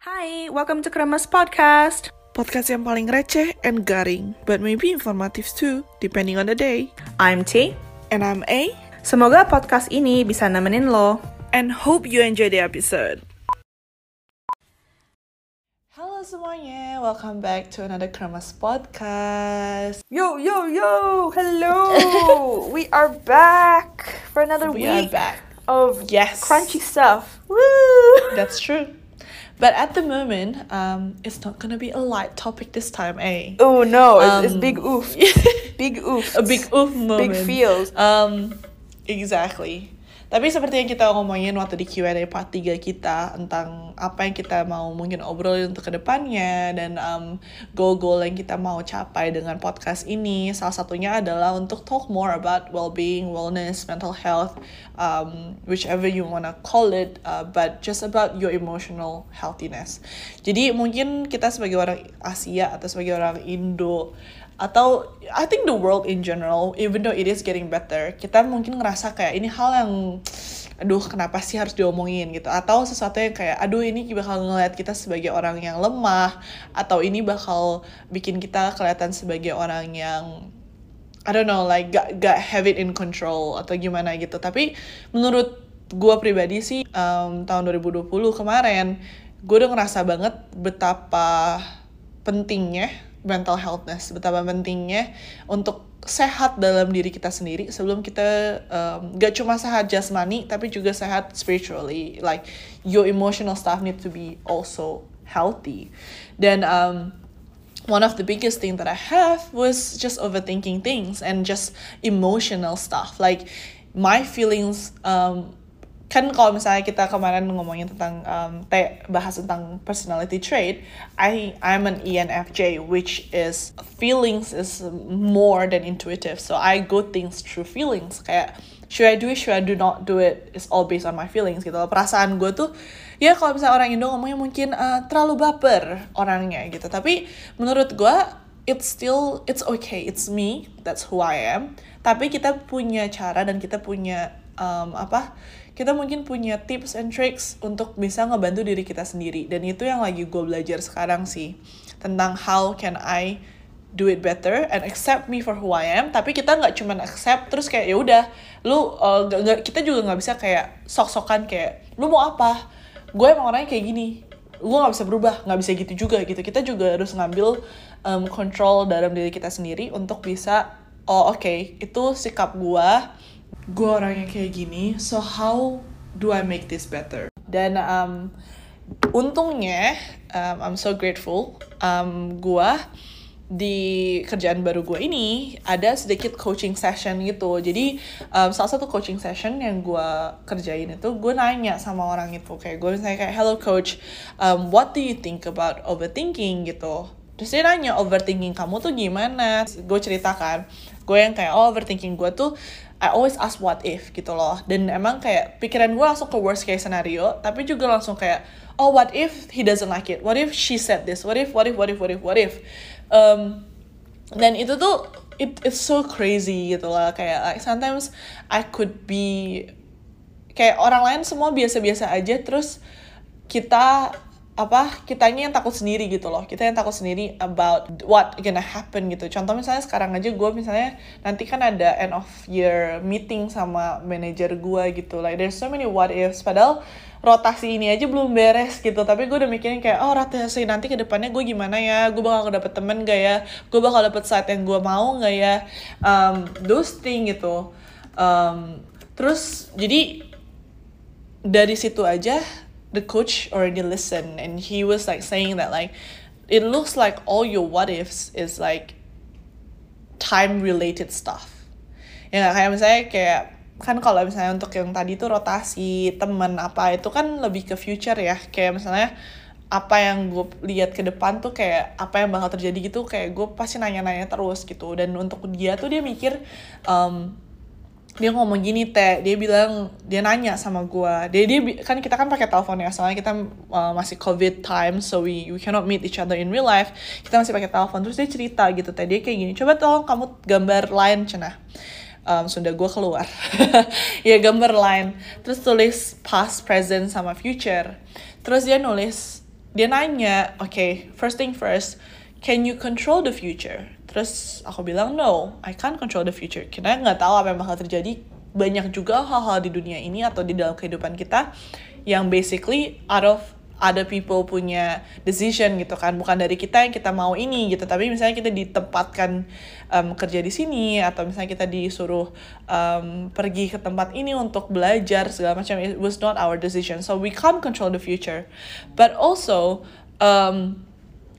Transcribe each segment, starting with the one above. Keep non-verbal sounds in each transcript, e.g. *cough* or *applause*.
Hai, welcome to Kremes Podcast. Podcast yang paling receh and garing, but maybe informative too, depending on the day. I'm T. And I'm A, Semoga podcast ini bisa nemenin lo. and hope you enjoy the episode. Halo semuanya, welcome back to another Kremas Podcast. Yo, yo, yo! Hello! *laughs* we are back for another We are week back. of Yes. crunchy stuff. Woo! That's true. But at the moment, um, it's not gonna be a light topic this time, eh? Oh no, it's, it's Um, big oof. *laughs* big oof. a big oof moment. Big feels. Um, exactly. Tapi seperti yang kita ngomongin waktu di Q&A part 3 kita tentang apa yang kita mau mungkin obrolin untuk ke depannya dan um, goal-goal yang kita mau capai dengan podcast ini salah satunya adalah untuk talk more about well-being, wellness, mental health, um, whichever you wanna call it, uh, but just about your emotional healthiness. Jadi mungkin kita sebagai orang Asia atau sebagai orang Indo atau I think the world in general even though it is getting better kita mungkin ngerasa kayak ini hal yang aduh kenapa sih harus diomongin gitu? Atau sesuatu yang kayak aduh ini bakal ngeliat kita sebagai orang yang lemah atau ini bakal bikin kita kelihatan sebagai orang yang I don't know like gak, gak have it in control atau gimana gitu. Tapi menurut gue pribadi sih um, tahun 2020 kemarin gue udah ngerasa banget betapa pentingnya mental healthness betapa pentingnya untuk sehat dalam diri kita sendiri sebelum kita um, gak cuma sehat jasmani tapi juga sehat spiritually like your emotional stuff need to be also healthy dan um, one of the biggest thing that I have was just overthinking things and just emotional stuff. Like my feelings um, kan kalau misalnya kita kemarin ngomongin tentang um, te, bahas tentang personality trait, I I'm an ENFJ which is feelings is more than intuitive. So I go things through feelings kayak should I do it, should I do not do it, it's all based on my feelings gitu. Perasaan gue tuh, ya kalau misalnya orang Indo ngomongnya mungkin uh, terlalu baper orangnya gitu. Tapi menurut gue, it's still, it's okay, it's me, that's who I am. Tapi kita punya cara dan kita punya, um, apa, kita mungkin punya tips and tricks untuk bisa ngebantu diri kita sendiri. Dan itu yang lagi gue belajar sekarang sih. Tentang how can I do it better and accept me for who I am tapi kita nggak cuman accept terus kayak ya udah lu uh, nggak- nggak- kita juga nggak bisa kayak sok-sokan kayak lu mau apa gue emang orangnya kayak gini gue nggak bisa berubah nggak bisa gitu juga gitu kita juga harus ngambil um, control dalam diri kita sendiri untuk bisa oh oke itu sikap gue gue orangnya kayak gini so how do I make this better? Dan um, untungnya um, I'm so grateful um, gue di kerjaan baru gue ini ada sedikit coaching session gitu. Jadi um, salah satu coaching session yang gue kerjain itu gue nanya sama orang itu. Kayak gue misalnya kayak hello coach um, what do you think about overthinking? gitu. Terus dia nanya overthinking kamu tuh gimana? Gue ceritakan gue yang kayak oh overthinking gue tuh I always ask what if gitu loh. Dan emang kayak pikiran gue langsung ke worst case scenario tapi juga langsung kayak oh what if he doesn't like it? What if she said this? What if what if what if what if what if? Um, dan itu tuh it, it's so crazy gitu lah kayak like, sometimes I could be kayak orang lain semua biasa-biasa aja terus kita apa kitanya yang takut sendiri gitu loh. Kita yang takut sendiri about what gonna happen gitu. Contoh misalnya sekarang aja gue misalnya nanti kan ada end of year meeting sama manajer gue gitu. Like there's so many what ifs. Padahal rotasi ini aja belum beres gitu. Tapi gue udah mikirin kayak oh rotasi nanti ke depannya gue gimana ya? Gue bakal dapet temen gak ya? Gue bakal dapet site yang gue mau gak ya? Um, those thing gitu. Um, terus jadi dari situ aja the coach already listened and he was like saying that like it looks like all your what ifs is like time related stuff. Ya kayak misalnya kayak kan kalau misalnya untuk yang tadi tuh rotasi temen apa itu kan lebih ke future ya. Kayak misalnya apa yang gue lihat ke depan tuh kayak apa yang bakal terjadi gitu kayak gue pasti nanya-nanya terus gitu. Dan untuk dia tuh dia mikir um, dia ngomong gini teh dia bilang dia nanya sama gua. Dia dia kan kita kan pakai telepon ya soalnya kita uh, masih covid time so we we cannot meet each other in real life. Kita masih pakai telepon. Terus dia cerita gitu teh dia kayak gini coba tolong kamu gambar line cenah um, Sunda gue keluar. *laughs* Ya gambar line. Terus tulis past present sama future. Terus dia nulis dia nanya oke okay, first thing first can you control the future terus aku bilang no I can't control the future. Kita nggak tahu apa yang bakal terjadi. Banyak juga hal-hal di dunia ini atau di dalam kehidupan kita yang basically out of other people punya decision gitu kan. Bukan dari kita yang kita mau ini gitu. Tapi misalnya kita ditempatkan um, kerja di sini atau misalnya kita disuruh um, pergi ke tempat ini untuk belajar segala macam it was not our decision. So we can't control the future. But also um,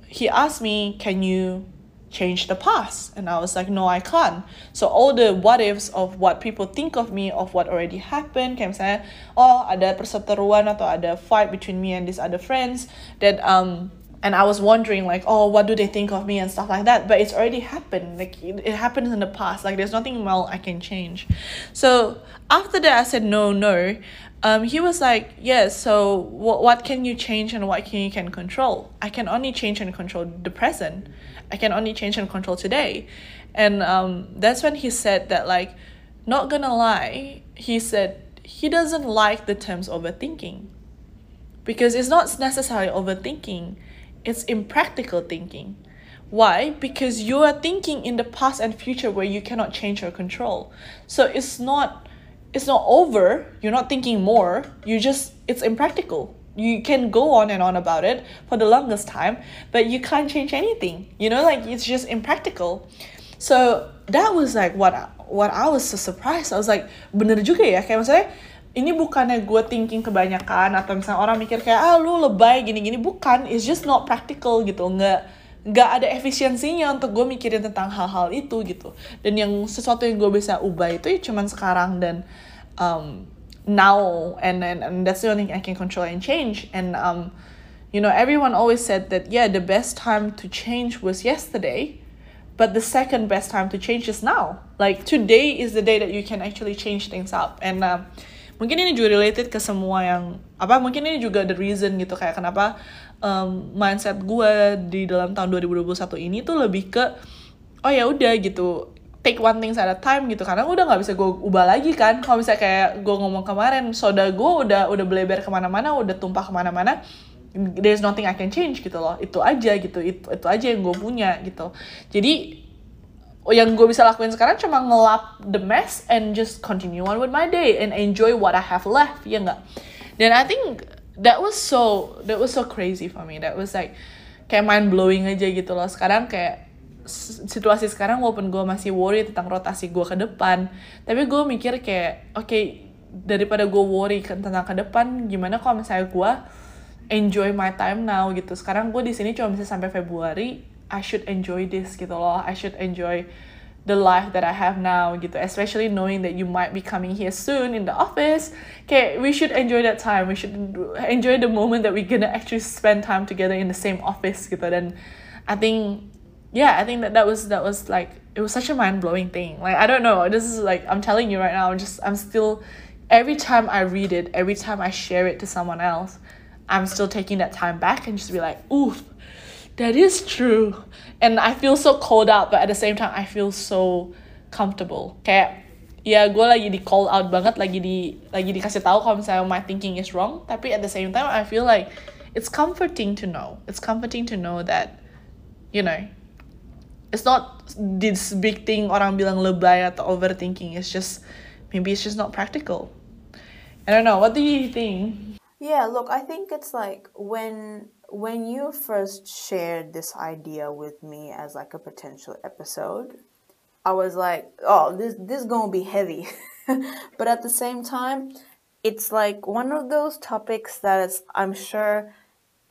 he asked me can you change the past. And I was like, no, I can't. So all the what ifs of what people think of me, of what already happened, kayak misalnya, oh ada perseteruan atau ada fight between me and these other friends that um and I was wondering like, oh, what do they think of me and stuff like that. But it's already happened. Like it, it happened in the past. Like there's nothing well I can change. So after that, I said no, no. Um, he was like, yes. so what what can you change and what can you can control? I can only change and control the present. I can only change and control today. And um, that's when he said that, like, not gonna lie, he said he doesn't like the terms overthinking because it's not necessarily overthinking, it's impractical thinking. Why? Because you are thinking in the past and future where you cannot change or control. So it's not it's not over, you're not thinking more, you just it's impractical you can go on and on about it for the longest time but you can't change anything. You know like it's just impractical. So that was like what what I was so surprised. I was like bener juga ya. Kayak maksudnya ini bukannya gue thinking kebanyakan atau misalnya orang mikir kayak ah lu lebay gini-gini. Bukan. It's just not practical gitu. Nggak nggak ada efisiensinya untuk gue mikirin tentang hal-hal itu gitu. Dan yang sesuatu yang gue bisa ubah itu ya cuman sekarang dan um, now and, and and that's the only thing I can control and change. And um you know everyone always said that yeah the best time to change was yesterday but the second best time to change is now. Like today is the day that you can actually change things up. And uh, mungkin ini juga related ke semua yang apa mungkin ini juga the reason gitu kayak kenapa um, mindset gue di dalam tahun 2021 ini tuh lebih ke oh ya udah gitu take one thing at a time gitu. Karena udah nggak bisa gue ubah lagi kan. Kalau misalnya kayak gue ngomong kemarin soda gue udah udah bleber ke mana-mana udah tumpah ke mana-mana there's nothing I can change gitu loh. Itu aja gitu. Itu itu aja yang gue punya gitu. Jadi yang gue bisa lakuin sekarang cuma ngelap the mess and just continue on with my day and enjoy what I have left ya nggak? Dan I think that was so that was so crazy for me. That was like kayak mind blowing aja gitu loh. Sekarang kayak situasi sekarang walaupun gue masih worry tentang rotasi gue ke depan tapi gue mikir kayak oke okay, daripada gue worry tentang ke depan gimana kalau misalnya gue enjoy my time now gitu. Sekarang gue di sini cuma bisa sampai Februari I should enjoy this gitu loh. I should enjoy the life that I have now gitu. Especially knowing that you might be coming here soon in the office. Okay we should enjoy that time. We should enjoy the moment that we're gonna actually spend time together in the same office gitu. Dan I think yeah, I think that that was that was like it was such a mind blowing thing. Like I don't know, this is like I'm telling you right now. I'm just I'm still every time I read it, every time I share it to someone else, I'm still taking that time back and just be like, oof, that is true. And I feel so cold out, but at the same time I feel so comfortable. Kayak ya gue lagi di call out banget, lagi di lagi dikasih tahu kalau misalnya my thinking is wrong. Tapi at the same time I feel like it's comforting to know. It's comforting to know that, you know, it's not this big thing orang bilang lebay atau overthinking. It's just maybe it's just not practical. I don't know. What do you think? Yeah look i think it's like when when you first shared this idea with me as like a potential episode i was like oh this this gonna be heavy. *laughs* But at the same time it's like one of those topics that is i'm sure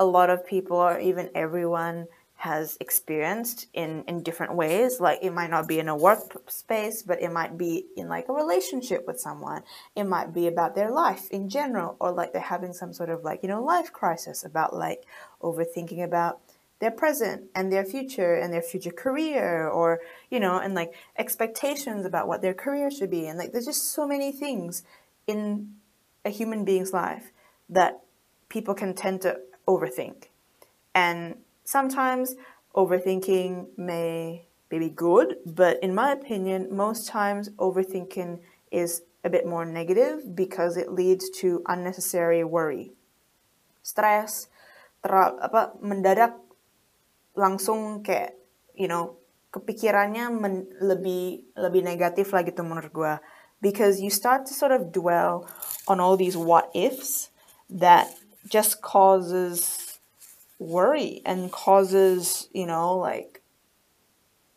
a lot of people or even everyone has experienced in in different ways. Like it might not be in a workspace but it might be in like a relationship with someone. It might be about their life in general or like they're having some sort of like you know life crisis about like overthinking about their present and their future and their future career or you know and like expectations about what their career should be. And like there's just so many things in a human being's life that people can tend to overthink. And Sometimes overthinking may be good, but in my opinion, most times overthinking is a bit more negative because it leads to unnecessary worry. Stress, teral apa mendadak langsung kayak you know kepikirannya men, lebih lebih negatif lagi tuh menurut gue because you start to sort of dwell on all these what ifs that just causes worry and causes you know like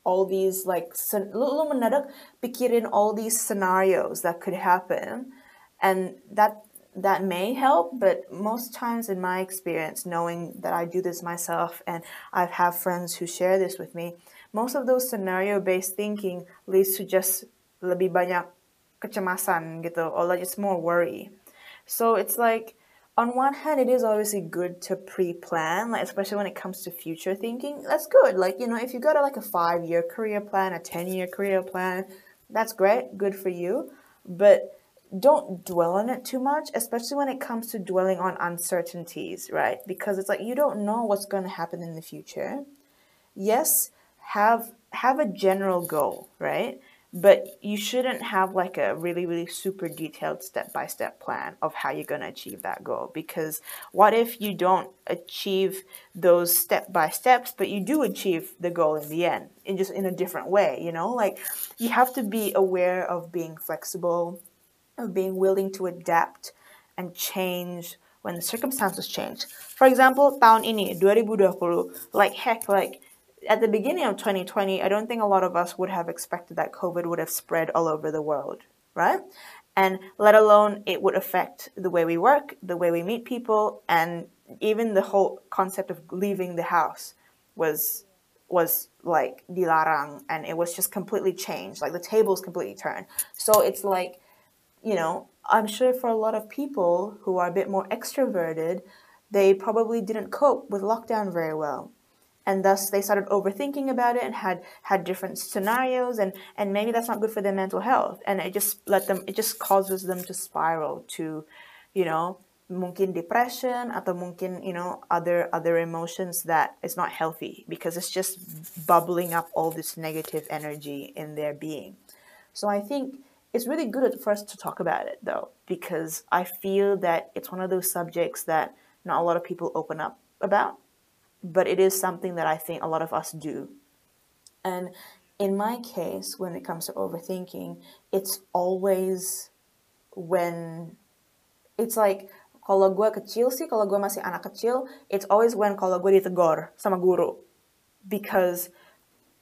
all these like lu, mendadak pikirin all these scenarios that could happen and that that may help, but most times in my experience, knowing that I do this myself and I have friends who share this with me, most of those scenario-based thinking leads to just lebih banyak kecemasan gitu, or like just more worry. So it's like, on one hand, it is obviously good to pre-plan, like especially when it comes to future thinking. That's good. Like you know, if you got a, like a five-year career plan, a ten-year career plan, that's great, good for you. But don't dwell on it too much, especially when it comes to dwelling on uncertainties, right? Because it's like you don't know what's going to happen in the future. Yes, have have a general goal, right? But you shouldn't have like a really really super detailed step-by-step plan of how you're going to achieve that goal because what if you don't achieve those step by steps but you do achieve the goal in the end in just in a different way, you know? Like you have to be aware of being flexible of being willing to adapt and change when the circumstances change. For example, tahun ini 2020, like heck, like at the beginning of 2020, I don't think a lot of us would have expected that COVID would have spread all over the world, right? And let alone it would affect the way we work, the way we meet people, and even the whole concept of leaving the house was was like dilarang and it was just completely changed like the tables completely turned so it's like you know, I'm sure for a lot of people who are a bit more extroverted, they probably didn't cope with lockdown very well. And thus they started overthinking about it and had had different scenarios and, and maybe that's not good for their mental health. And it just let them it just causes them to spiral to, you know, mungkin depression atau mungkin you know other other emotions that is not healthy because it's just bubbling up all this negative energy in their being. So I think it's really good for us to talk about it though, because I feel that it's one of those subjects that not a lot of people open up about, but it is something that I think a lot of us do. And in my case, when it comes to overthinking, it's always when it's like kalau gue kecil sih, kalau gue masih anak kecil, it's always when kalau gue ditegur sama guru. Because,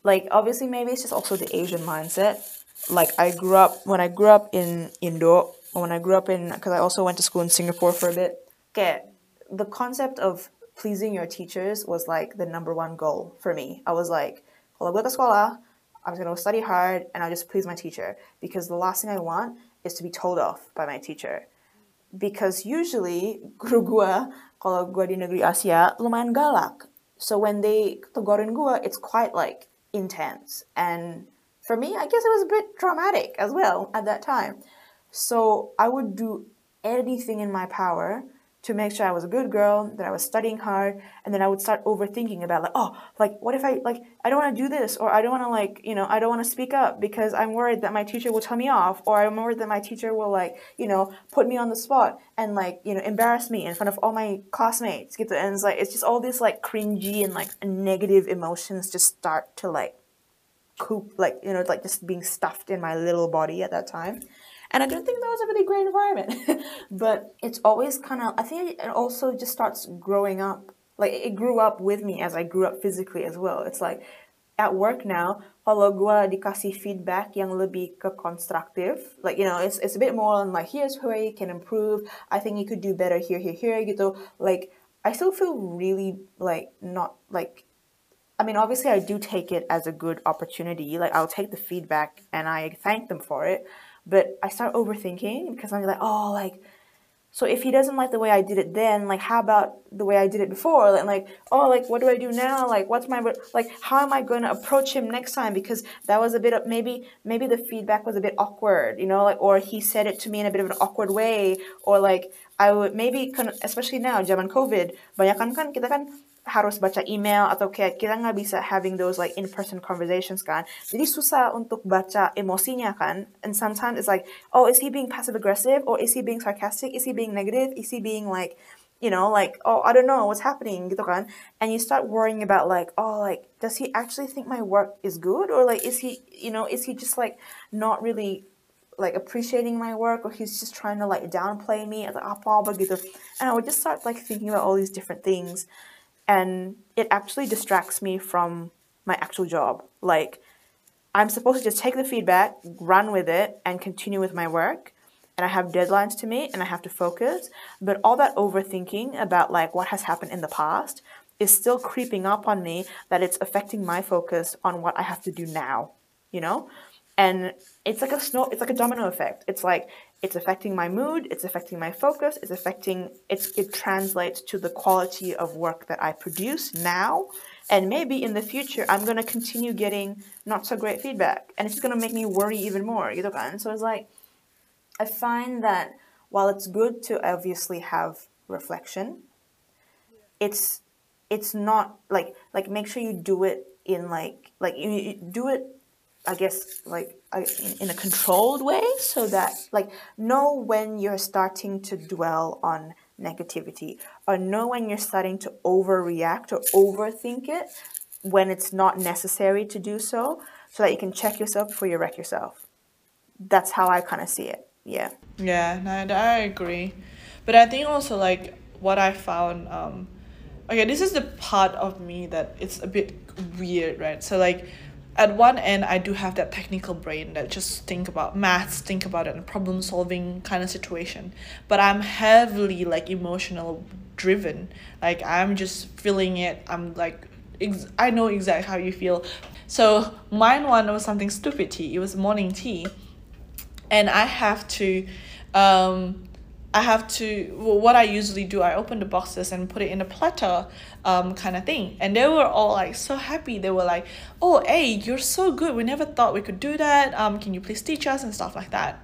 like, obviously maybe it's just also the Asian mindset like I grew up when I grew up in Indo, when I grew up in because I also went to school in Singapore for a bit. Okay, the concept of pleasing your teachers was like the number one goal for me. I was like, kalau gue ke I'm gonna study hard and I'll just please my teacher because the last thing I want is to be told off by my teacher. Because usually *laughs* guru gue kalau gue di negeri Asia lumayan galak. So when they tegurin gue, it's quite like intense and for me, I guess it was a bit traumatic as well at that time. So I would do anything in my power to make sure I was a good girl, that I was studying hard, and then I would start overthinking about like, oh, like what if I like I don't want to do this, or I don't want to like you know I don't want to speak up because I'm worried that my teacher will tell me off, or I'm worried that my teacher will like you know put me on the spot and like you know embarrass me in front of all my classmates. Get the and it's like it's just all this like cringy and like negative emotions just start to like coop, like, you know, like just being stuffed in my little body at that time. And I don't think that was a really great environment. *laughs* but it's always kind of, I think it also just starts growing up. Like it grew up with me as I grew up physically as well. It's like at work now, kalau gue dikasih feedback yang lebih ke konstruktif, like you know, it's it's a bit more on like here's where you can improve. I think you could do better here, here, here gitu. Like I still feel really like not like I mean, obviously, I do take it as a good opportunity. Like, I'll take the feedback and I thank them for it. But I start overthinking because I'm like, oh, like, so if he doesn't like the way I did it then, like, how about the way I did it before? And like, oh, like, what do I do now? Like, what's my like? How am I going to approach him next time? Because that was a bit of maybe maybe the feedback was a bit awkward, you know, like, or he said it to me in a bit of an awkward way, or like I would maybe, especially now, zaman COVID, banyak kan kita kan harus baca email atau kayak kita nggak bisa having those like in-person conversations kan. Jadi susah untuk baca emosinya kan. And sometimes it's like, oh, is he being passive aggressive or is he being sarcastic? Is he being negative? Is he being like you know, like, oh, I don't know what's happening, gitu kan. And you start worrying about like, oh, like, does he actually think my work is good? Or like, is he, you know, is he just like not really like appreciating my work or he's just trying to like downplay me like apa begitu and I would just start like thinking about all these different things and it actually distracts me from my actual job like I'm supposed to just take the feedback run with it and continue with my work and I have deadlines to meet and I have to focus. But all that overthinking about like what has happened in the past is still creeping up on me that it's affecting my focus on what I have to do now, you know? And it's like a snow it's like a domino effect. It's like it's affecting my mood, it's affecting my focus, it's affecting it's it translates to the quality of work that I produce now. And maybe in the future I'm gonna continue getting not so great feedback. And it's gonna make me worry even more, gitu kan? So it's like I find that while it's good to obviously have reflection, it's it's not like like make sure you do it in like like you, you do it I guess like in, a controlled way so that like know when you're starting to dwell on negativity or know when you're starting to overreact or overthink it when it's not necessary to do so so that you can check yourself before you wreck yourself that's how i kind of see it yeah Yeah, no, I agree. But I think also like what I found um okay, this is the part of me that it's a bit weird, right? So like at one end I do have that technical brain that just think about maths, think about it and problem solving kind of situation. But I'm heavily like emotional driven. Like I'm just feeling it. I'm like ex- I know exactly how you feel. So mine one was something stupid tea. It was morning tea and I have to um I have to well, what I usually do I open the boxes and put it in a platter um kind of thing. And they were all like so happy. They were like oh hey you're so good. We never thought we could do that. Um can you please teach us? and stuff like that.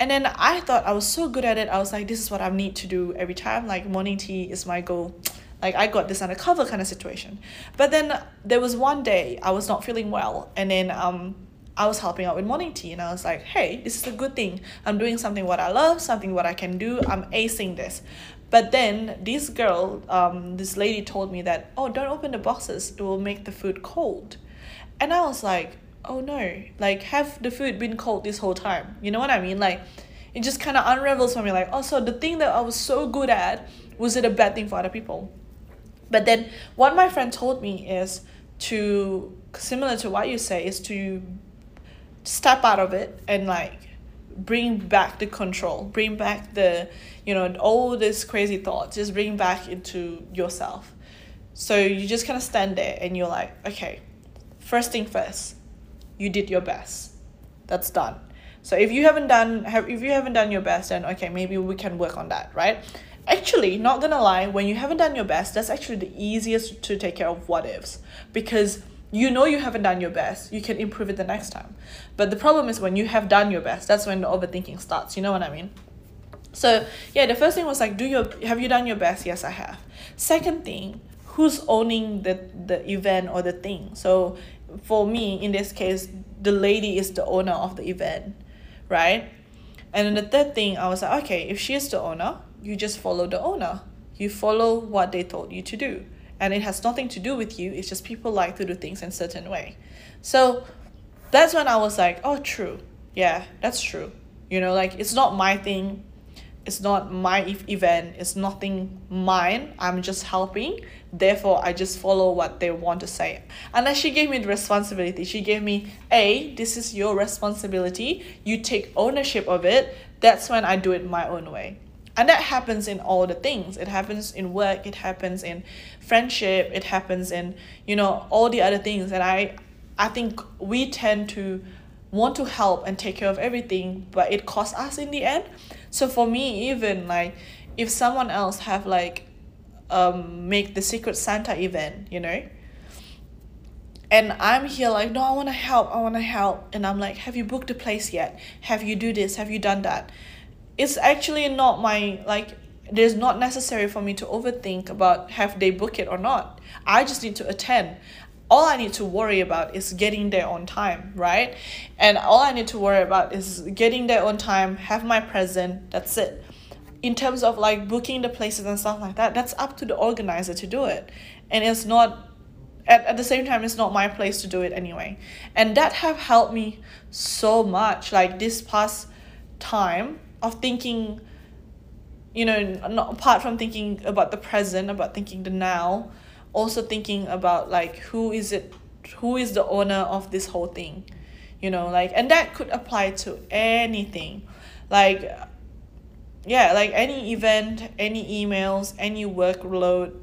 And then I thought I was so good at it. I was like this is what I need to do every time. Like morning tea is my goal. Like I got this undercover kind of situation. But then there was one day I was not feeling well. And then um I was helping out with morning tea and I was like, hey, this is a good thing. I'm doing something what I love, something what I can do. I'm acing this. But then this girl, um, this lady told me that, oh, don't open the boxes. It will make the food cold. And I was like, oh no, like have the food been cold this whole time? You know what I mean? Like it just kind of unravels for me. Like, oh, so the thing that I was so good at, was it a bad thing for other people? But then what my friend told me is to, similar to what you say, is to step out of it and like bring back the control bring back the you know all this crazy thoughts just bring back into yourself. So you just kind of stand there and you're like okay first thing first you did your best. That's done. So if you haven't done have if you haven't done your best then okay maybe we can work on that right? Actually not gonna lie when you haven't done your best that's actually the easiest to take care of what ifs. Because you know you haven't done your best. You can improve it the next time. But the problem is when you have done your best that's when the overthinking starts. You know what i mean? So yeah the first thing was like do your have you done your best? Yes i have. Second thing who's owning the the event or the thing? So for me in this case the lady is the owner of the event right? And then the third thing i was like okay if she is the owner you just follow the owner. You follow what they told you to do and it has nothing to do with you it's just people like to do things in certain way. So that's when i was like oh true. Yeah that's true. You know like it's not my thing it's not my event it's nothing mine i'm just helping. Therefore i just follow what they want to say. And then she gave me the responsibility. She gave me a this is your responsibility. You take ownership of it. That's when i do it my own way and that happens in all the things. It happens in work it happens in friendship it happens in you know all the other things and i i think we tend to want to help and take care of everything but it costs us in the end. So for me even like if someone else have like um make the secret santa event you know and i'm here like no i want to help i want to help. And i'm like have you booked a place yet? Have you do this? Have you done that it's actually not my like there's not necessary for me to overthink about have they book it or not i just need to attend all i need to worry about is getting there on time right and all i need to worry about is getting there on time have my present that's it in terms of like booking the places and stuff like that, that's up to the organizer to do it. And it's not at, at the same time it's not my place to do it anyway. And that have helped me so much like this past time of thinking you know, not apart from thinking about the present, about thinking the now, also thinking about like who is it who is the owner of this whole thing you know like and that could apply to anything. Like yeah like any event any emails any workload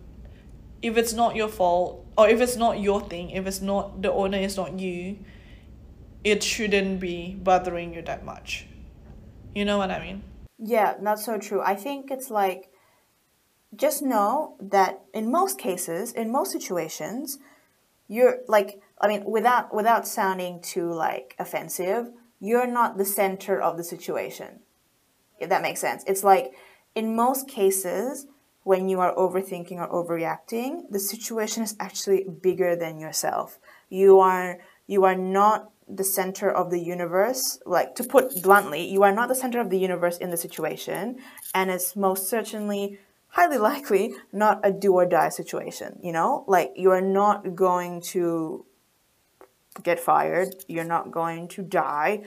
if it's not your fault or if it's not your thing if it's not the owner is not you it shouldn't be bothering you that much you know what i mean yeah that's so true i think it's like just know that in most cases in most situations you're like I mean, without without sounding too like offensive, you're not the center of the situation. If that makes sense. It's like in most cases, when you are overthinking or overreacting, the situation is actually bigger than yourself. You are you are not the center of the universe. Like to put bluntly, you are not the center of the universe in the situation, and it's most certainly highly *laughs* likely not a do or die situation, you know? Like you are not going to get fired, you're not going to die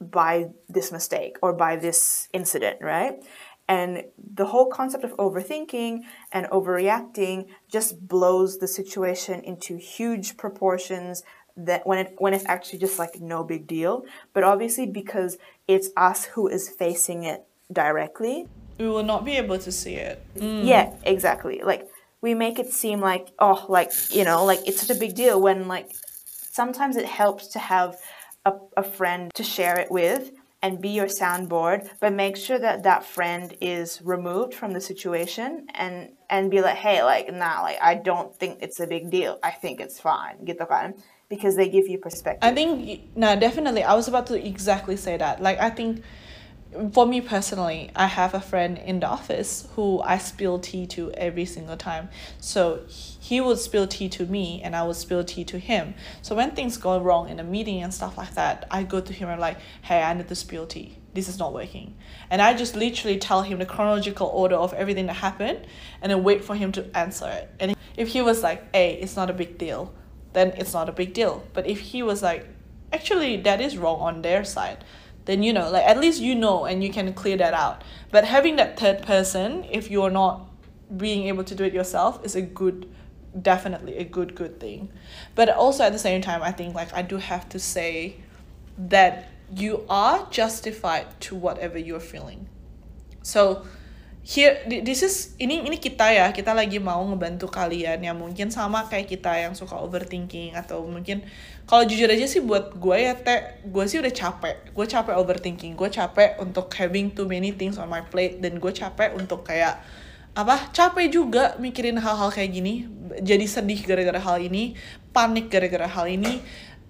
by this mistake or by this incident, right? And the whole concept of overthinking and overreacting just blows the situation into huge proportions that when it when it's actually just like no big deal. But obviously because it's us who is facing it directly, we will not be able to see it. Mm. Yeah, exactly. Like we make it seem like oh like you know like it's such a big deal when like sometimes it helps to have a, a friend to share it with and be your soundboard but make sure that that friend is removed from the situation and and be like hey like nah like i don't think it's a big deal i think it's fine get the kan because they give you perspective i think no definitely i was about to exactly say that like i think for me personally, I have a friend in the office who I spill tea to every single time. So he would spill tea to me and I would spill tea to him. So when things go wrong in a meeting and stuff like that, I go to him and like, hey, I need to spill tea. This is not working. And I just literally tell him the chronological order of everything that happened and then wait for him to answer it. And if he was like, hey, it's not a big deal, then it's not a big deal. But if he was like, actually, that is wrong on their side then you know like at least you know and you can clear that out. But having that third person if you're not being able to do it yourself is a good definitely a good good thing. But also at the same time i think like i do have to say that you are justified to whatever you're feeling. So here this is ini ini kita ya. Kita lagi mau ngebantu kalian yang mungkin sama kayak kita yang suka overthinking atau mungkin kalau jujur aja sih buat gue ya teh gue sih udah capek. Gue capek overthinking. Gue capek untuk having too many things on my plate. Dan gue capek untuk kayak apa capek juga mikirin hal-hal kayak gini. Jadi sedih gara-gara hal ini panik gara-gara hal ini.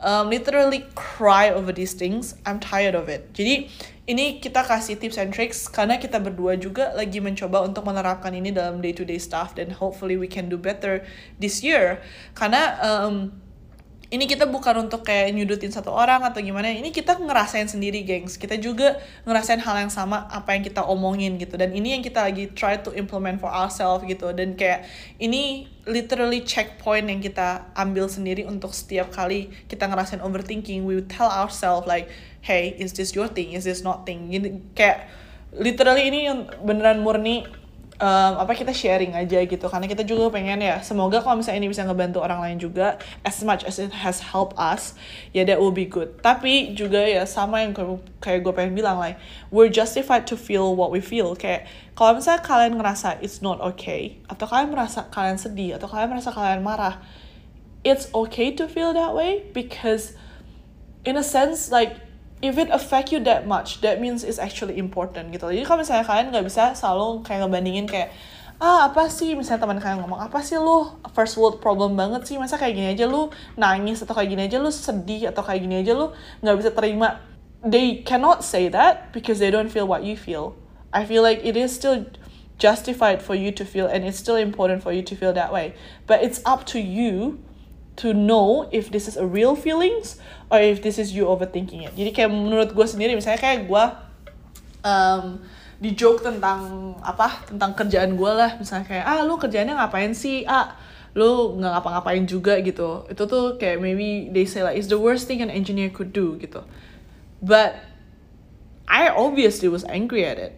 Um, literally cry over these things. I'm tired of it. Jadi ini kita kasih tips and tricks karena kita berdua juga lagi mencoba untuk menerapkan ini dalam day to day stuff dan hopefully we can do better this year. Karena um, ini kita bukan untuk kayak nyudutin satu orang atau gimana ini kita ngerasain sendiri gengs. Kita juga ngerasain hal yang sama apa yang kita omongin gitu. Dan ini yang kita lagi try to implement for ourselves gitu. Dan kayak ini literally checkpoint yang kita ambil sendiri untuk setiap kali kita ngerasain overthinking we tell ourselves like hey is this your thing? Is this not thing? Gini, kayak literally ini yang beneran murni um, apa kita sharing aja gitu. Karena kita juga pengen ya semoga kalau misalnya ini bisa ngebantu orang lain juga as much as it has helped us ya that will be good. Tapi juga ya sama yang kayak gue pengen bilang like we're justified to feel what we feel. Kayak kalau misalnya kalian ngerasa it's not okay atau kalian merasa kalian sedih atau kalian merasa kalian marah it's okay to feel that way because in a sense like if it affect you that much that means it's actually important gitu. Jadi kalau misalnya kalian nggak bisa selalu kayak ngebandingin kayak ah apa sih? Misalnya teman kalian ngomong apa sih lu? First world problem banget sih. Masa kayak gini aja lu nangis atau kayak gini aja lu sedih atau kayak gini aja lu nggak bisa terima. They cannot say that because they don't feel what you feel. I feel like it is still justified for you to feel and it's still important for you to feel that way. But it's up to you to know if this is a real feelings or if this is you overthinking it. Jadi kayak menurut gue sendiri misalnya kayak gue um, di joke tentang apa tentang kerjaan gue lah. Misalnya kayak ah lu kerjanya ngapain sih? Ah lu nggak ngapa-ngapain juga gitu. Itu tuh kayak maybe they say like it's the worst thing an engineer could do gitu. But I obviously was angry at it.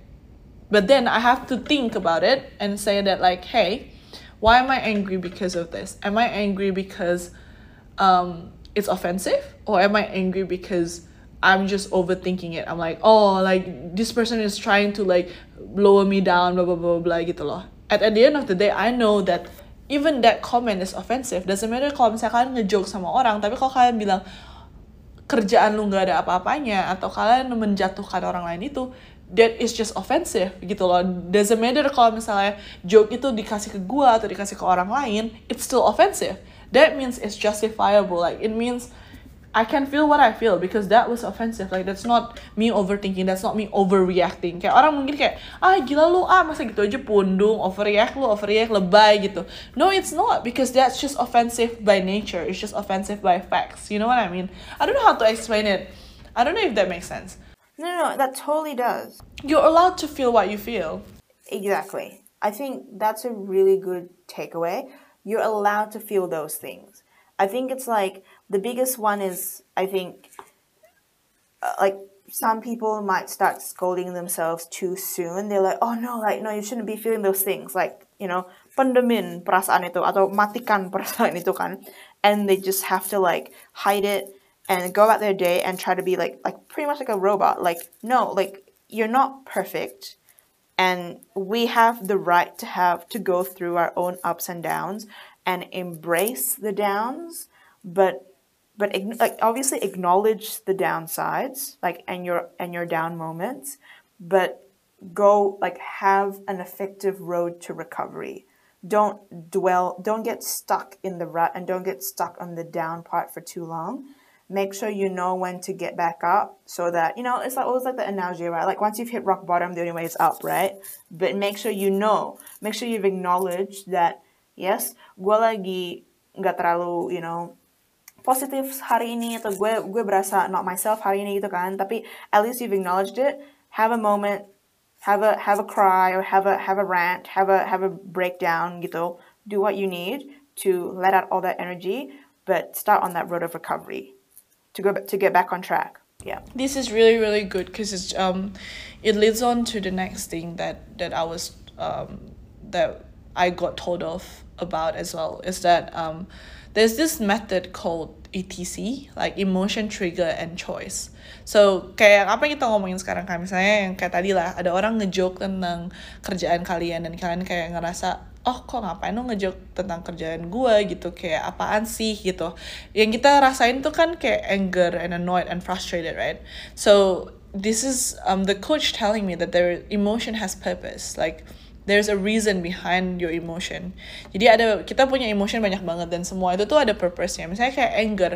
But then I have to think about it and say that like hey why am I angry because of this? Am I angry because um it's offensive or am I angry because I'm just overthinking it. I'm like, oh, like this person is trying to like lower me down, blah blah blah blah gitu loh. At, at the end of the day, I know that even that comment is offensive. Doesn't matter kalau misalnya kalian ngejoke sama orang, tapi kalau kalian bilang kerjaan lu nggak ada apa-apanya atau kalian menjatuhkan orang lain itu, that is just offensive gitu loh. Doesn't matter kalau misalnya joke itu dikasih ke gua atau dikasih ke orang lain, it's still offensive. That means it's justifiable. Like it means I can feel what I feel because that was offensive. Like that's not me overthinking, that's not me overreacting. Kayak orang mungkin kayak, ah gila lu ah masa gitu aja pundung, overreact lu, overreact lebay gitu. No, it's not because that's just offensive by nature. It's just offensive by facts. You know what I mean? I don't know how to explain it. I don't know if that makes sense. No, no, that totally does. You're allowed to feel what you feel. Exactly. I think that's a really good takeaway. You're allowed to feel those things. I think it's like the biggest one is I think uh, like some people might start scolding themselves too soon. They're like, oh no, like no, you shouldn't be feeling those things. Like you know, pendemin perasaan itu atau matikan *laughs* perasaan itu kan, and they just have to like hide it and go about their day and try to be like like pretty much like a robot. Like no, like you're not perfect. And we have the right to have to go through our own ups and downs and embrace the downs, but but like obviously acknowledge the downsides like and your and your down moments but go like have an effective road to recovery. Don't dwell don't get stuck in the rut and don't get stuck on the down part for too long make sure you know when to get back up so that you know it's like always like the analogy right? Like once you've hit rock bottom the only way is up right? But make sure you know. Make sure you've acknowledged that yes gue lagi nggak terlalu you know positif hari ini atau gue gue berasa not myself hari ini gitu kan. Tapi at least you've acknowledged it. Have a moment. Have a have a cry or have a have a rant. Have a have a breakdown gitu. Do what you need to let out all that energy but start on that road of recovery to go to get back on track. Yeah. This is really really good because it's um it leads on to the next thing that that i was um that i got told of about as well is that um there's this method called ETC, like emotion, trigger, and choice. So, kayak apa yang kita ngomongin sekarang kan, misalnya yang kayak tadi lah, ada orang ngejoke tentang kerjaan kalian, dan kalian kayak ngerasa, oh kok ngapain lo ngejoke tentang kerjaan gue gitu, kayak apaan sih gitu. Yang kita rasain tuh kan kayak anger and annoyed and frustrated, right? So, this is um, the coach telling me that their emotion has purpose, like, there's a reason behind your emotion. Jadi ada kita punya emotion banyak banget dan semua itu tuh ada purpose-nya. Misalnya kayak anger.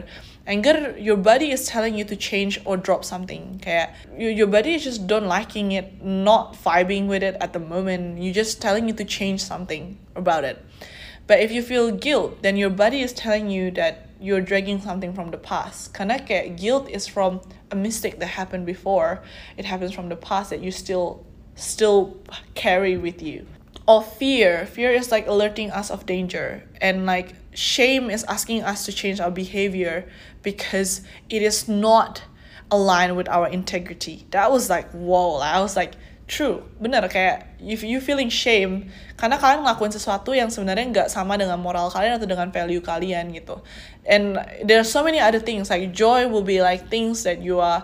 Anger your body is telling you to change or drop something. Kayak your, your body is just don't liking it, not vibing with it at the moment. You just telling you to change something about it. But if you feel guilt, then your body is telling you that you're dragging something from the past. Karena kayak guilt is from a mistake that happened before. It happens from the past that you still still carry with you. Or fear. Fear is like alerting us of danger. And like shame is asking us to change our behavior because it is not aligned with our integrity. That was like, whoa. I was like, true. Bener kayak if you feeling shame karena kalian ngelakuin sesuatu yang sebenarnya nggak sama dengan moral kalian atau dengan value kalian gitu. And there are so many other things like joy will be like things that you are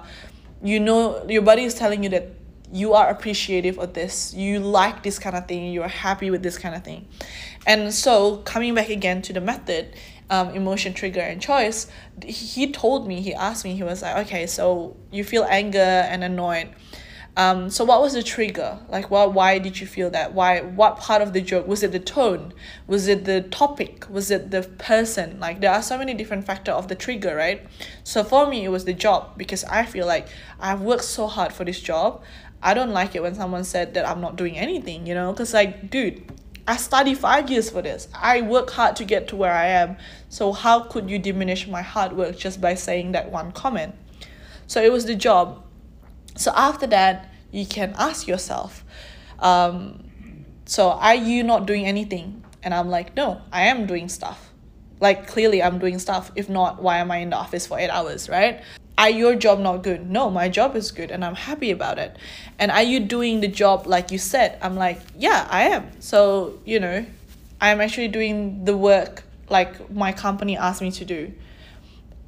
you know your body is telling you that you are appreciative of this you like this kind of thing you're happy with this kind of thing. And so coming back again to the method um, emotion trigger and choice he told me he asked me he was like okay so you feel anger and annoyed. Um, so what was the trigger? Like what why did you feel that? Why what part of the joke was it the tone? Was it the topic? Was it the person? Like there are so many different factor of the trigger right? So for me it was the job because i feel like i've worked so hard for this job I don't like it when someone said that I'm not doing anything, you know, because, like, dude, I study five years for this. I work hard to get to where I am. So, how could you diminish my hard work just by saying that one comment? So, it was the job. So, after that, you can ask yourself um, so are you not doing anything and i'm like no i am doing stuff like clearly i'm doing stuff if not why am i in the office for eight hours right are your job not good? No my job is good and i'm happy about it. And are you doing the job like you said? I'm like yeah i am. So you know i'm actually doing the work like my company asked me to do.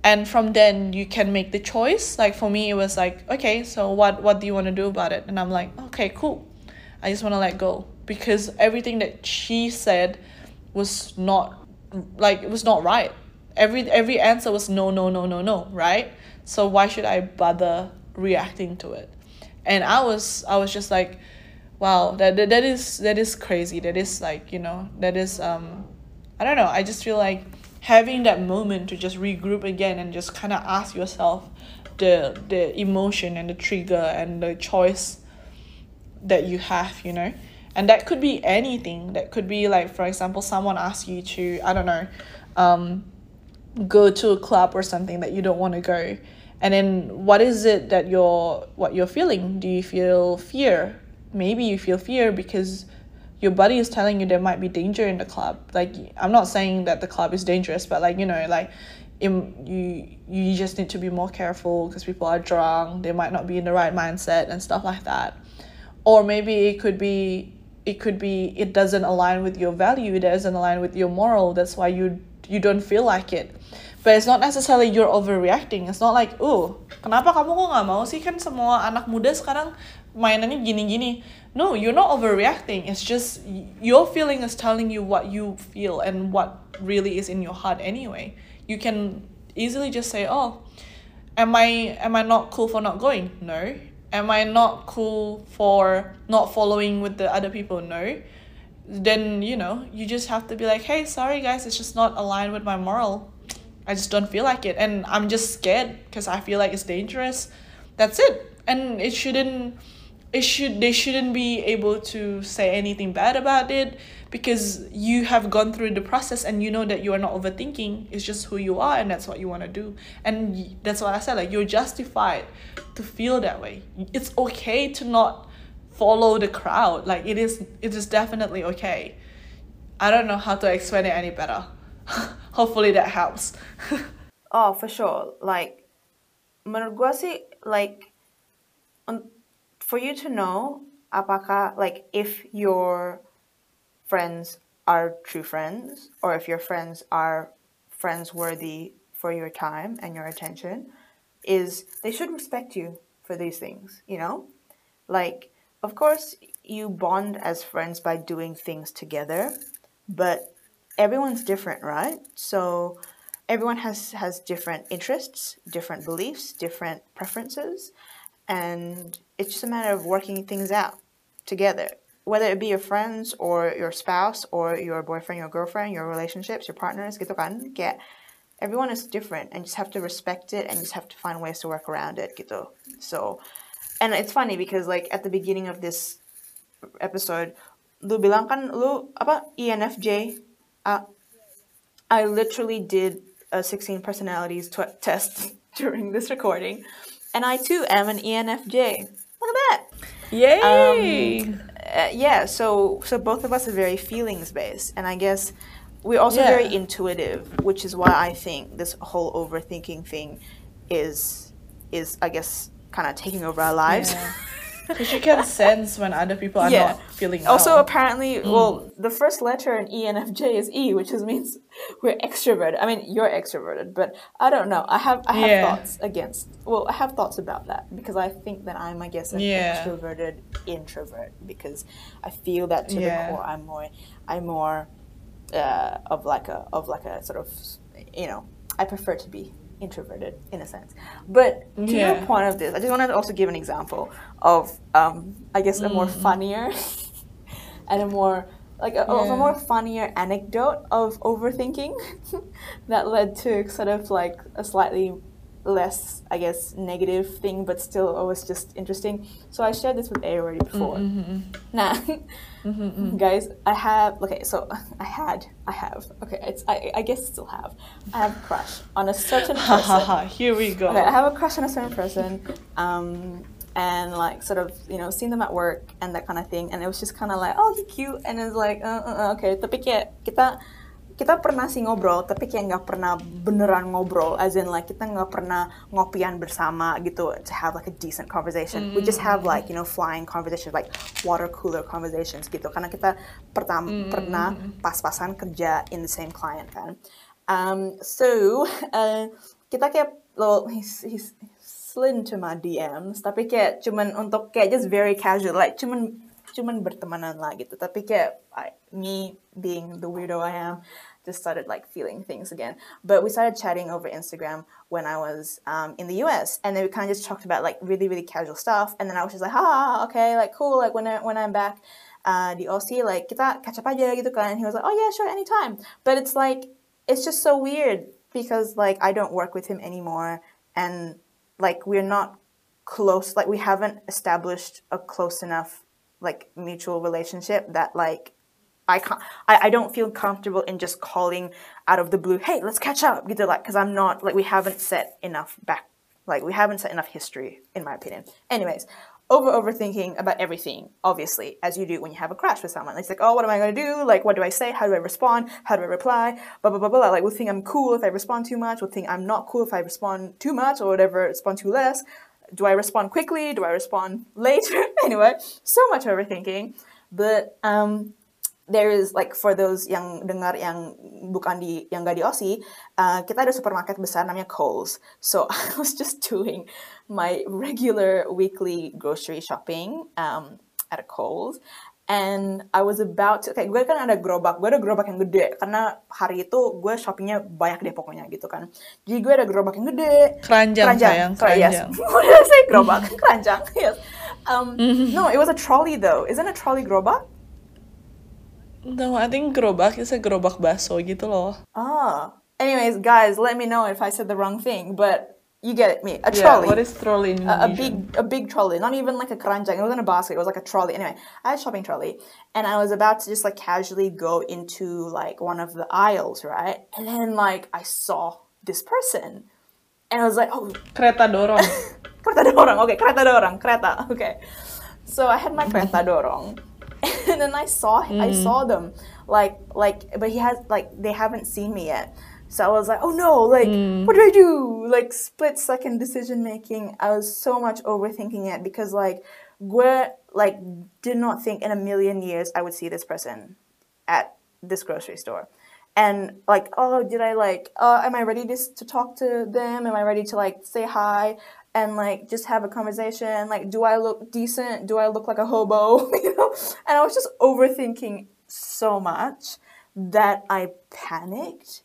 And from then you can make the choice. Like for me it was like okay so what what do you want to do about it? And i'm like okay cool. I just want to let go. Because everything that she said was not like it was not right every every answer was no no no no no right so why should I bother reacting to it? And I was I was just like, wow, that that, that is that is crazy. That is like, you know, that is um I don't know, I just feel like having that moment to just regroup again and just kind of ask yourself the the emotion and the trigger and the choice that you have, you know? And that could be anything. That could be like, for example, someone asks you to, I don't know, um, go to a club or something that you don't want to go. And then what is it that you're what you're feeling? Do you feel fear? Maybe you feel fear because your body is telling you there might be danger in the club. Like i'm not saying that the club is dangerous but like you know like you you just need to be more careful because people are drunk they might not be in the right mindset and stuff like that. Or maybe it could be it could be it doesn't align with your value it doesn't align with your moral that's why you you don't feel like it. But it's not necessarily you're overreacting. It's not like oh kenapa kamu kok nggak mau sih? Kan semua anak muda sekarang mainannya gini-gini. No you're not overreacting. It's just your feeling is telling you what you feel and what really is in your heart anyway. You can easily just say oh am i am i not cool for not going? No. Am i not cool for not following with the other people? No then you know you just have to be like hey sorry guys it's just not aligned with my moral. I just don't feel like it. And I'm just scared because I feel like it's dangerous. That's it. And it shouldn't it should they shouldn't be able to say anything bad about it because you have gone through the process and you know that you are not overthinking. It's just who you are and that's what you want to do. And that's what i said like you're justified to feel that way. It's okay to not follow the crowd. Like it is it is definitely okay. I don't know how to explain it any better. *laughs* Hopefully that helps. *laughs* Oh for sure. Like menurut like for you to know apakah like if your friends are true friends or if your friends are friends worthy for your time and your attention is they should respect you for these things you know? Like of course you bond as friends by doing things together but everyone's different, right? So everyone has has different interests, different beliefs, different preferences, and it's just a matter of working things out together. Whether it be your friends or your spouse or your boyfriend, your girlfriend, your relationships, your partners, gitu kan? Kayak everyone is different and you just have to respect it and you just have to find ways to work around it gitu. So and it's funny because like at the beginning of this episode lu bilang kan lu apa ENFJ uh, I literally did a 16 personalities t- test *laughs* during this recording, and I too am an ENFJ. Look at that! Yay! Um, uh, yeah, so so both of us are very feelings based, and I guess we're also yeah. very intuitive, which is why I think this whole overthinking thing is is I guess kind of taking over our lives. Yeah. *laughs* Because you can sense when other people are yeah. not feeling well. Also, apparently, mm. well, the first letter in ENFJ is E, which is means we're extroverted. I mean, you're extroverted, but I don't know. I have I have yeah. thoughts against. Well, I have thoughts about that because I think that I'm, I guess, an yeah. extroverted introvert because I feel that to the core, I'm more, I'm more uh, of like a of like a sort of, you know, I prefer to be introverted in a sense. But to yeah. your point of this, I just wanted to also give an example of, um, I guess, a more mm. funnier *laughs* and a more like a, yeah. of a more funnier anecdote of overthinking *laughs* that led to sort of like a slightly less, I guess, negative thing, but still always just interesting. So I shared this with A already before. Mm-hmm. Nah, mm-hmm, mm-hmm. *laughs* guys, I have okay. So *laughs* I had, I have okay. It's I, I guess still have. I have a crush on a certain *laughs* person. Here we go. Okay, I have a crush on a certain person. Um, and like sort of you know seen them at work and that kind of thing and it was just kind of like oh you're cute and it's like uh, uh, uh, okay tapi kayak kita kita pernah sih ngobrol tapi kayak nggak pernah beneran ngobrol as in like kita nggak pernah ngopian bersama gitu to have like a decent conversation. We just have like you know flying conversations like water cooler conversations gitu. Karena kita pertama pernah pas-pasan kerja in the same client kan. Um, so uh, kita kayak lo he's, he's slid into my DMs tapi kayak cuman untuk kayak just very casual like cuman cuman bertemanan lah gitu. Tapi kayak I, me being the weirdo I am just started like feeling things again. But we started chatting over Instagram when I was um, in the US and then we kind of just talked about like really really casual stuff and then I was just like ah okay like cool like when I when I'm back uh, di Aussie like kita catch up aja gitu kan and he was like oh yeah sure anytime. But it's like it's just so weird because like I don't work with him anymore and like we're not close like we haven't established a close enough like mutual relationship that like I can't I, I don't feel comfortable in just calling out of the blue hey let's catch up gitu like because I'm not like we haven't set enough back like we haven't set enough history in my opinion. Anyways over overthinking about everything obviously as you do when you have a crash with someone. It's like oh what am I to do? Like what do I say? How do I respond? How do I reply? Blah blah blah blah. Like we'll think I'm cool if I respond too much. We'll think I'm not cool if I respond too much or whatever respond too less. Do I respond quickly? Do I respond later? *laughs* anyway, so much overthinking. But um, there is like for those yang dengar yang bukan di yang gak di Aussie, uh, kita ada supermarket besar namanya Coles. So *laughs* I was just doing my regular weekly grocery shopping um, at Coles. And I was about to, kayak gue kan ada gerobak, gue ada gerobak yang gede, karena hari itu gue shoppingnya banyak deh pokoknya gitu kan. Jadi gue ada gerobak yang gede. Keranjang, sayang, Sorry, yes. keranjang. *laughs* What did I say? Gerobak, *laughs* keranjang, yes. Um, no, it was a trolley though. Isn't a trolley gerobak? No, I think gerobak is a gerobak baso gitu loh. Ah. Anyways, guys, let me know if I said the wrong thing, but you get it, me. A trolley. Yeah, what is trolley in a, a big a big trolley, not even like a keranjang. It wasn't a basket. It was like a trolley. Anyway, I had a shopping trolley, and I was about to just like casually go into like one of the aisles, right? And then like I saw this person, and I was like, oh, Kereta dorong. *laughs* kereta dorong. Okay, kereta dorong, kereta. Okay. So I had my *laughs* kereta dorong, *laughs* and then I saw I saw them like like, but he has like they haven't seen me yet. So I was like, oh no, like what do I do? Like split second decision making. I was so much overthinking it because like gue like did not think in a million years I would see this person at this grocery store. And like, oh, did I like, uh, am I ready to, to talk to them? Am I ready to like say hi and like just have a conversation? Like, do I look decent? Do I look like a hobo? *laughs* you know? And I was just overthinking so much that I panicked.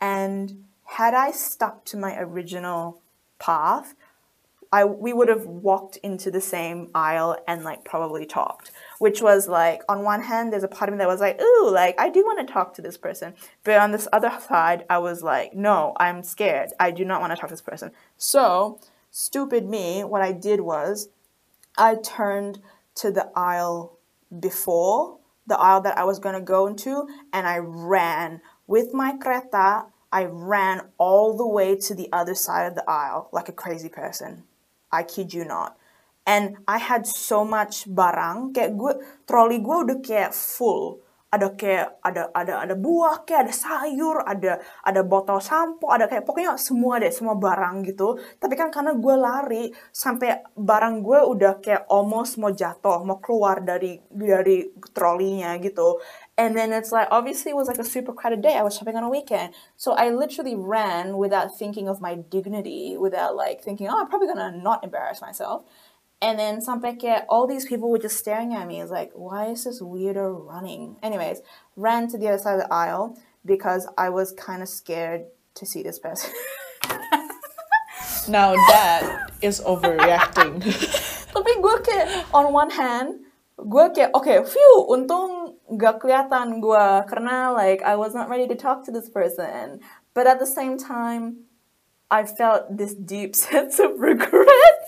And had I stuck to my original path, I we would have walked into the same aisle and like probably talked. Which was like on one hand, there's a part of me that was like, ooh, like I do want to talk to this person. But on this other side, I was like, no, I'm scared. I do not want to talk to this person. So, stupid me, what I did was I turned to the aisle before the aisle that I was gonna go into, and I ran with my creta. I ran all the way to the other side of the aisle like a crazy person. I kid you not. And I had so much barang, kayak gue, troli gue udah kayak full. Ada kayak, ada ada ada buah, kayak ada sayur, ada ada botol sampo, ada kayak pokoknya semua deh, semua barang gitu. Tapi kan karena gue lari, sampai barang gue udah kayak almost mau jatuh, mau keluar dari dari trolinya gitu. And then it's like, obviously it was like a super crowded day. I was shopping on a weekend. So I literally ran without thinking of my dignity, without like thinking, oh, I'm probably gonna not embarrass myself. And then kayak all these people were just staring at me. It's like, why is this weirdo running? Anyways, ran to the other side of the aisle because I was kind of scared to see this person. Now that is overreacting. *laughs* Tapi gue kayak on one hand, gue kayak oke, phew, untung gak kelihatan gue karena like I was not ready to talk to this person. But at the same time, I felt this deep *laughs* sense of regret.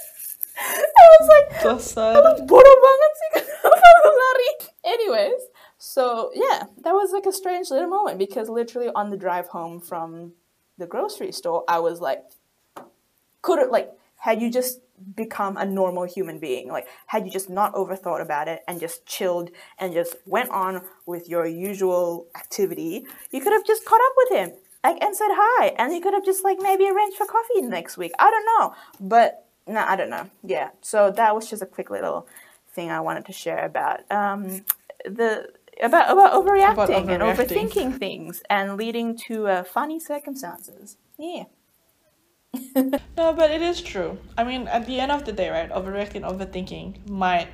I was like, Dasar. bodoh banget sih *laughs* kenapa lu lari? Anyways, so yeah, that was like a strange little moment because literally on the drive home from the grocery store, I was like, could it like had you just become a normal human being. Like, had you just not overthought about it and just chilled and just went on with your usual activity, you could have just caught up with him like and said hi, and you could have just like maybe arranged for coffee next week. I don't know, but no, I don't know. Yeah, so that was just a quick little thing I wanted to share about um, the about about overreacting, about overreacting. and overthinking things and leading to uh, funny circumstances. Yeah. *laughs* no, but it is true. I mean, at the end of the day, right, overreacting, overthinking might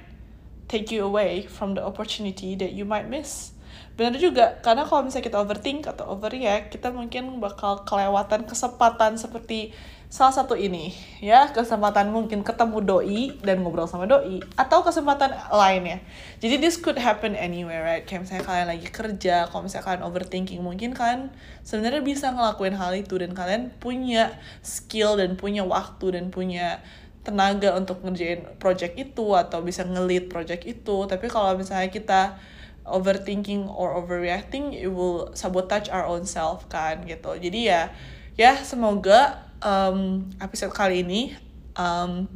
take you away from the opportunity that you might miss. Benar juga, karena kalau misalnya kita overthink atau overreact, kita mungkin bakal kelewatan kesempatan seperti salah satu ini ya kesempatan mungkin ketemu doi dan ngobrol sama doi atau kesempatan lainnya jadi this could happen anywhere right? Kayak misalnya kalian lagi kerja kalau misalnya kalian overthinking mungkin kalian sebenarnya bisa ngelakuin hal itu dan kalian punya skill dan punya waktu dan punya tenaga untuk ngerjain project itu atau bisa ngelit project itu. Tapi kalau misalnya kita overthinking or overreacting it will sabotage our own self kan gitu. Jadi ya ya semoga um, episode kali ini um,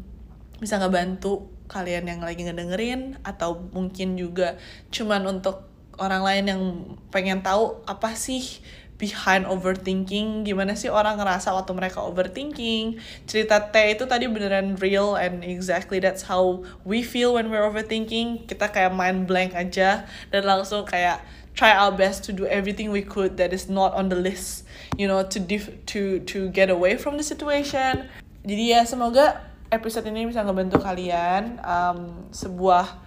bisa ngebantu kalian yang lagi ngedengerin atau mungkin juga cuman untuk orang lain yang pengen tahu apa sih behind overthinking gimana sih orang ngerasa waktu mereka overthinking? Cerita T itu tadi beneran real and exactly that's how we feel when we're overthinking. Kita kayak mind blank aja dan langsung kayak try our best to do everything we could that is not on the list you know to dif to to get away from the situation. Jadi ya semoga episode ini bisa ngebantu kalian um, sebuah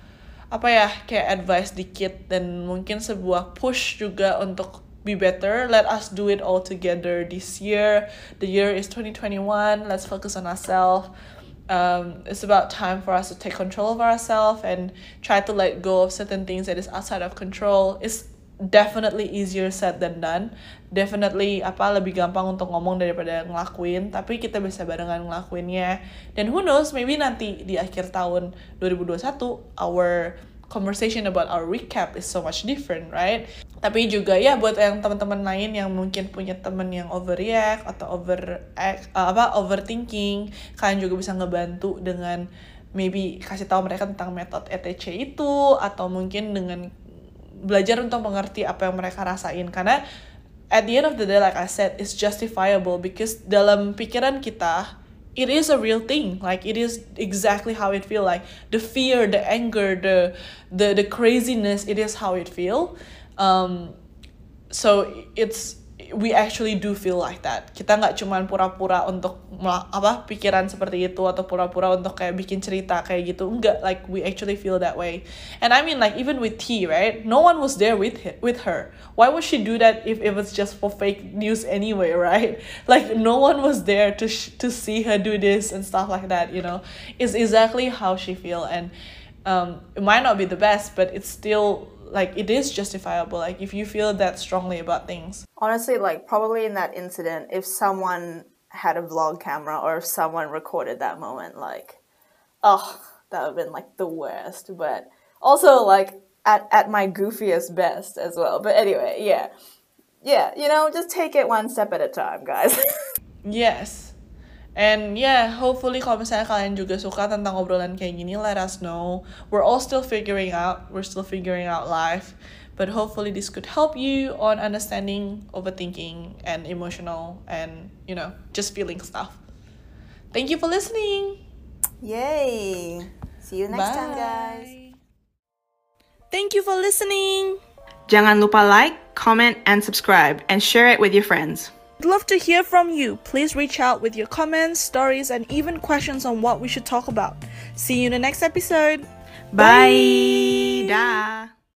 apa ya kayak advice dikit dan mungkin sebuah push juga untuk be better. Let us do it all together this year. The year is 2021 let's focus on ourselves. Um, it's about time for us to take control of ourselves and try to let go of certain things that is outside of control. It's definitely easier said than done. Definitely apa lebih gampang untuk ngomong daripada ngelakuin tapi kita bisa barengan ngelakuinnya. Dan who knows maybe nanti di akhir tahun 2021 our conversation about our recap is so much different right tapi juga ya buat yang teman-teman lain yang mungkin punya temen yang overreact atau over uh, apa overthinking kalian juga bisa ngebantu dengan maybe kasih tahu mereka tentang metode ETC itu atau mungkin dengan belajar untuk mengerti apa yang mereka rasain. Karena at the end of the day like I said it's justifiable because dalam pikiran kita it is a real thing. Like it is exactly how it feel. Like the fear the anger the the the craziness it is how it feel um so it's we actually do feel like that. Kita nggak cuman pura-pura untuk apa pikiran seperti itu atau pura-pura untuk kayak bikin cerita kayak gitu. Enggak, like we actually feel that way. And I mean like even with T, right? No one was there with with her. Why would she do that if it was just for fake news anyway, *laughs* right? Like no one was there to to see her do this and stuff like that, you know. It's exactly how she feel and um, it might not be the best, but it's still like it is justifiable like if you feel that strongly about things. Honestly like probably in that incident if someone had a vlog camera or if someone recorded that moment like oh that would have been like the worst. But also like at, at my goofiest best as well. But anyway yeah. Yeah you know just take it one step at a time guys. *laughs* Yes And yeah, hopefully kalau misalnya kalian juga suka tentang obrolan kayak gini, let us know. We're all still figuring out, we're still figuring out life. But hopefully this could help you on understanding overthinking and emotional and, you know, just feeling stuff. Thank you for listening. Yay. See you next Bye. time, guys. Thank you for listening. Jangan lupa like, comment, and subscribe, and share it with your friends. I'd love to hear from you. Please reach out with your comments, stories, and even questions on what we should talk about. See you in the next episode. Bye. Bye. Da.